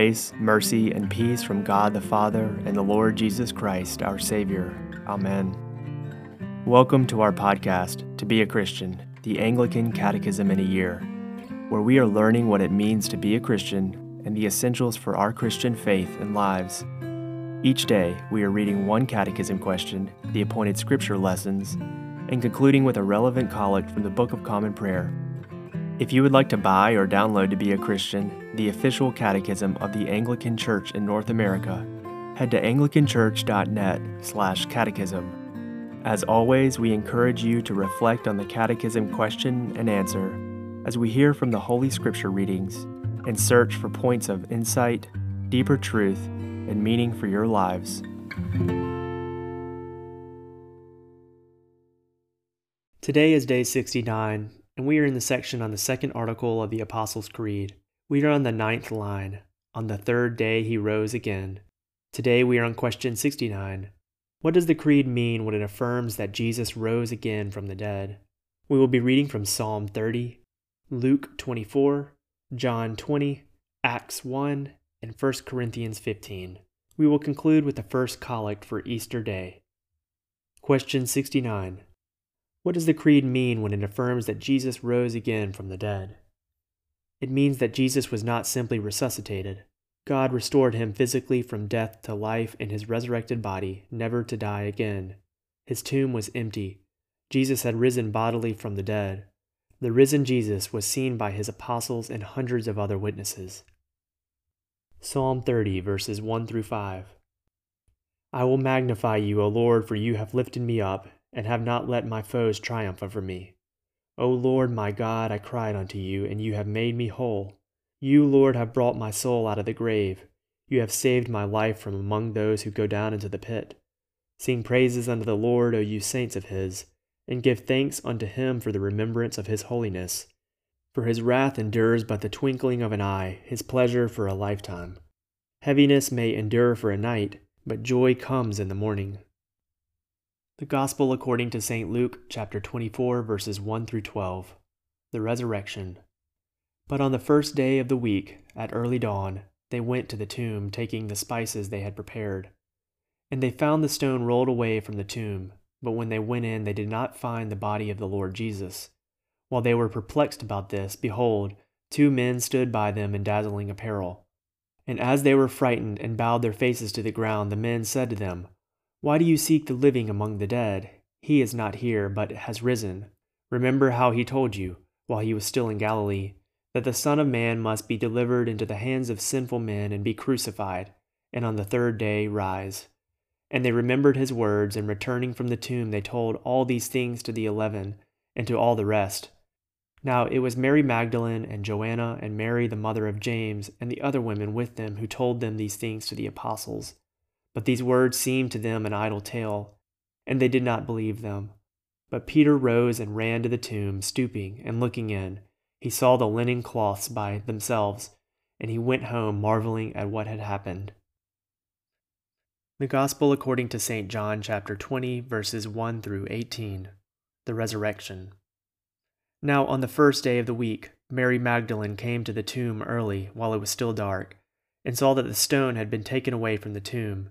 Grace, mercy, and peace from God the Father and the Lord Jesus Christ, our Savior. Amen. Welcome to our podcast, To Be a Christian, the Anglican Catechism in a Year, where we are learning what it means to be a Christian and the essentials for our Christian faith and lives. Each day, we are reading one catechism question, the appointed scripture lessons, and concluding with a relevant collect from the Book of Common Prayer. If you would like to buy or download To Be a Christian, the official catechism of the Anglican Church in North America, head to anglicanchurch.net/catechism. As always, we encourage you to reflect on the catechism question and answer as we hear from the Holy Scripture readings and search for points of insight, deeper truth, and meaning for your lives. Today is day 69, and we are in the section on the second article of the Apostles' Creed. We are on the ninth line. On the third day he rose again. Today we are on question 69. What does the Creed mean when it affirms that Jesus rose again from the dead? We will be reading from Psalm 30, Luke 24, John 20, Acts 1, and 1 Corinthians 15. We will conclude with the first collect for Easter Day. Question 69. What does the Creed mean when it affirms that Jesus rose again from the dead? It means that Jesus was not simply resuscitated. God restored him physically from death to life in his resurrected body, never to die again. His tomb was empty. Jesus had risen bodily from the dead. The risen Jesus was seen by his apostles and hundreds of other witnesses. Psalm 30, verses 1 through 5. I will magnify you, O Lord, for you have lifted me up and have not let my foes triumph over me. O Lord my God, I cried unto you, and you have made me whole. You, Lord, have brought my soul out of the grave. You have saved my life from among those who go down into the pit. Sing praises unto the Lord, O you saints of his, and give thanks unto him for the remembrance of his holiness. For his wrath endures but the twinkling of an eye, his pleasure for a lifetime. Heaviness may endure for a night, but joy comes in the morning. The Gospel according to St. Luke, chapter 24, verses 1 through 12. The Resurrection. But on the first day of the week, at early dawn, they went to the tomb, taking the spices they had prepared. And they found the stone rolled away from the tomb. But when they went in, they did not find the body of the Lord Jesus. While they were perplexed about this, behold, two men stood by them in dazzling apparel. And as they were frightened and bowed their faces to the ground, the men said to them, why do you seek the living among the dead? He is not here, but has risen. Remember how he told you, while he was still in Galilee, that the Son of Man must be delivered into the hands of sinful men and be crucified, and on the third day rise. And they remembered his words, and returning from the tomb, they told all these things to the eleven, and to all the rest. Now it was Mary Magdalene, and Joanna, and Mary the mother of James, and the other women with them who told them these things to the apostles. But these words seemed to them an idle tale, and they did not believe them. But Peter rose and ran to the tomb, stooping and looking in. He saw the linen cloths by themselves, and he went home marveling at what had happened. The Gospel according to St. John chapter 20 verses 1 through 18. The Resurrection. Now on the first day of the week, Mary Magdalene came to the tomb early while it was still dark, and saw that the stone had been taken away from the tomb.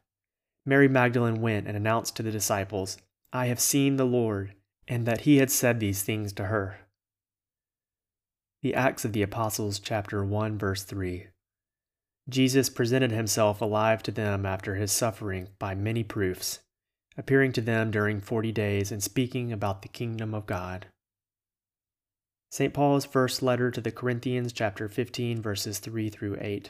Mary Magdalene went and announced to the disciples, I have seen the Lord, and that he had said these things to her. The Acts of the Apostles, chapter 1, verse 3. Jesus presented himself alive to them after his suffering by many proofs, appearing to them during forty days and speaking about the kingdom of God. St. Paul's first letter to the Corinthians, chapter 15, verses 3 through 8.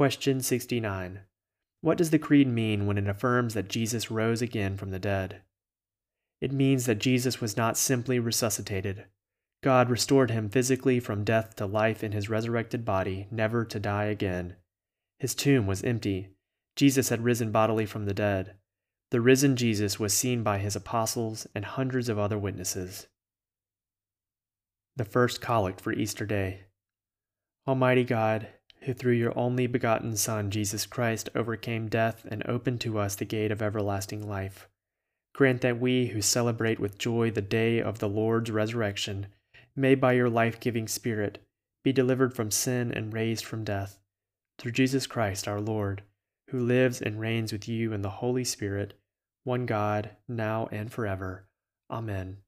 Question 69. What does the Creed mean when it affirms that Jesus rose again from the dead? It means that Jesus was not simply resuscitated, God restored him physically from death to life in his resurrected body, never to die again. His tomb was empty. Jesus had risen bodily from the dead. The risen Jesus was seen by his apostles and hundreds of other witnesses. The first collect for Easter Day. Almighty God, who through your only begotten Son, Jesus Christ, overcame death and opened to us the gate of everlasting life, grant that we who celebrate with joy the day of the Lord's resurrection may by your life giving Spirit be delivered from sin and raised from death, through Jesus Christ our Lord, who lives and reigns with you in the Holy Spirit, one God, now and forever. Amen.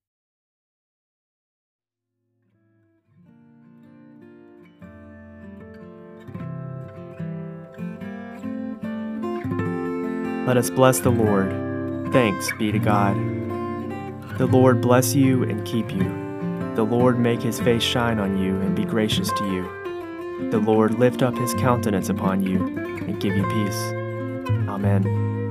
Let us bless the Lord. Thanks be to God. The Lord bless you and keep you. The Lord make his face shine on you and be gracious to you. The Lord lift up his countenance upon you and give you peace. Amen.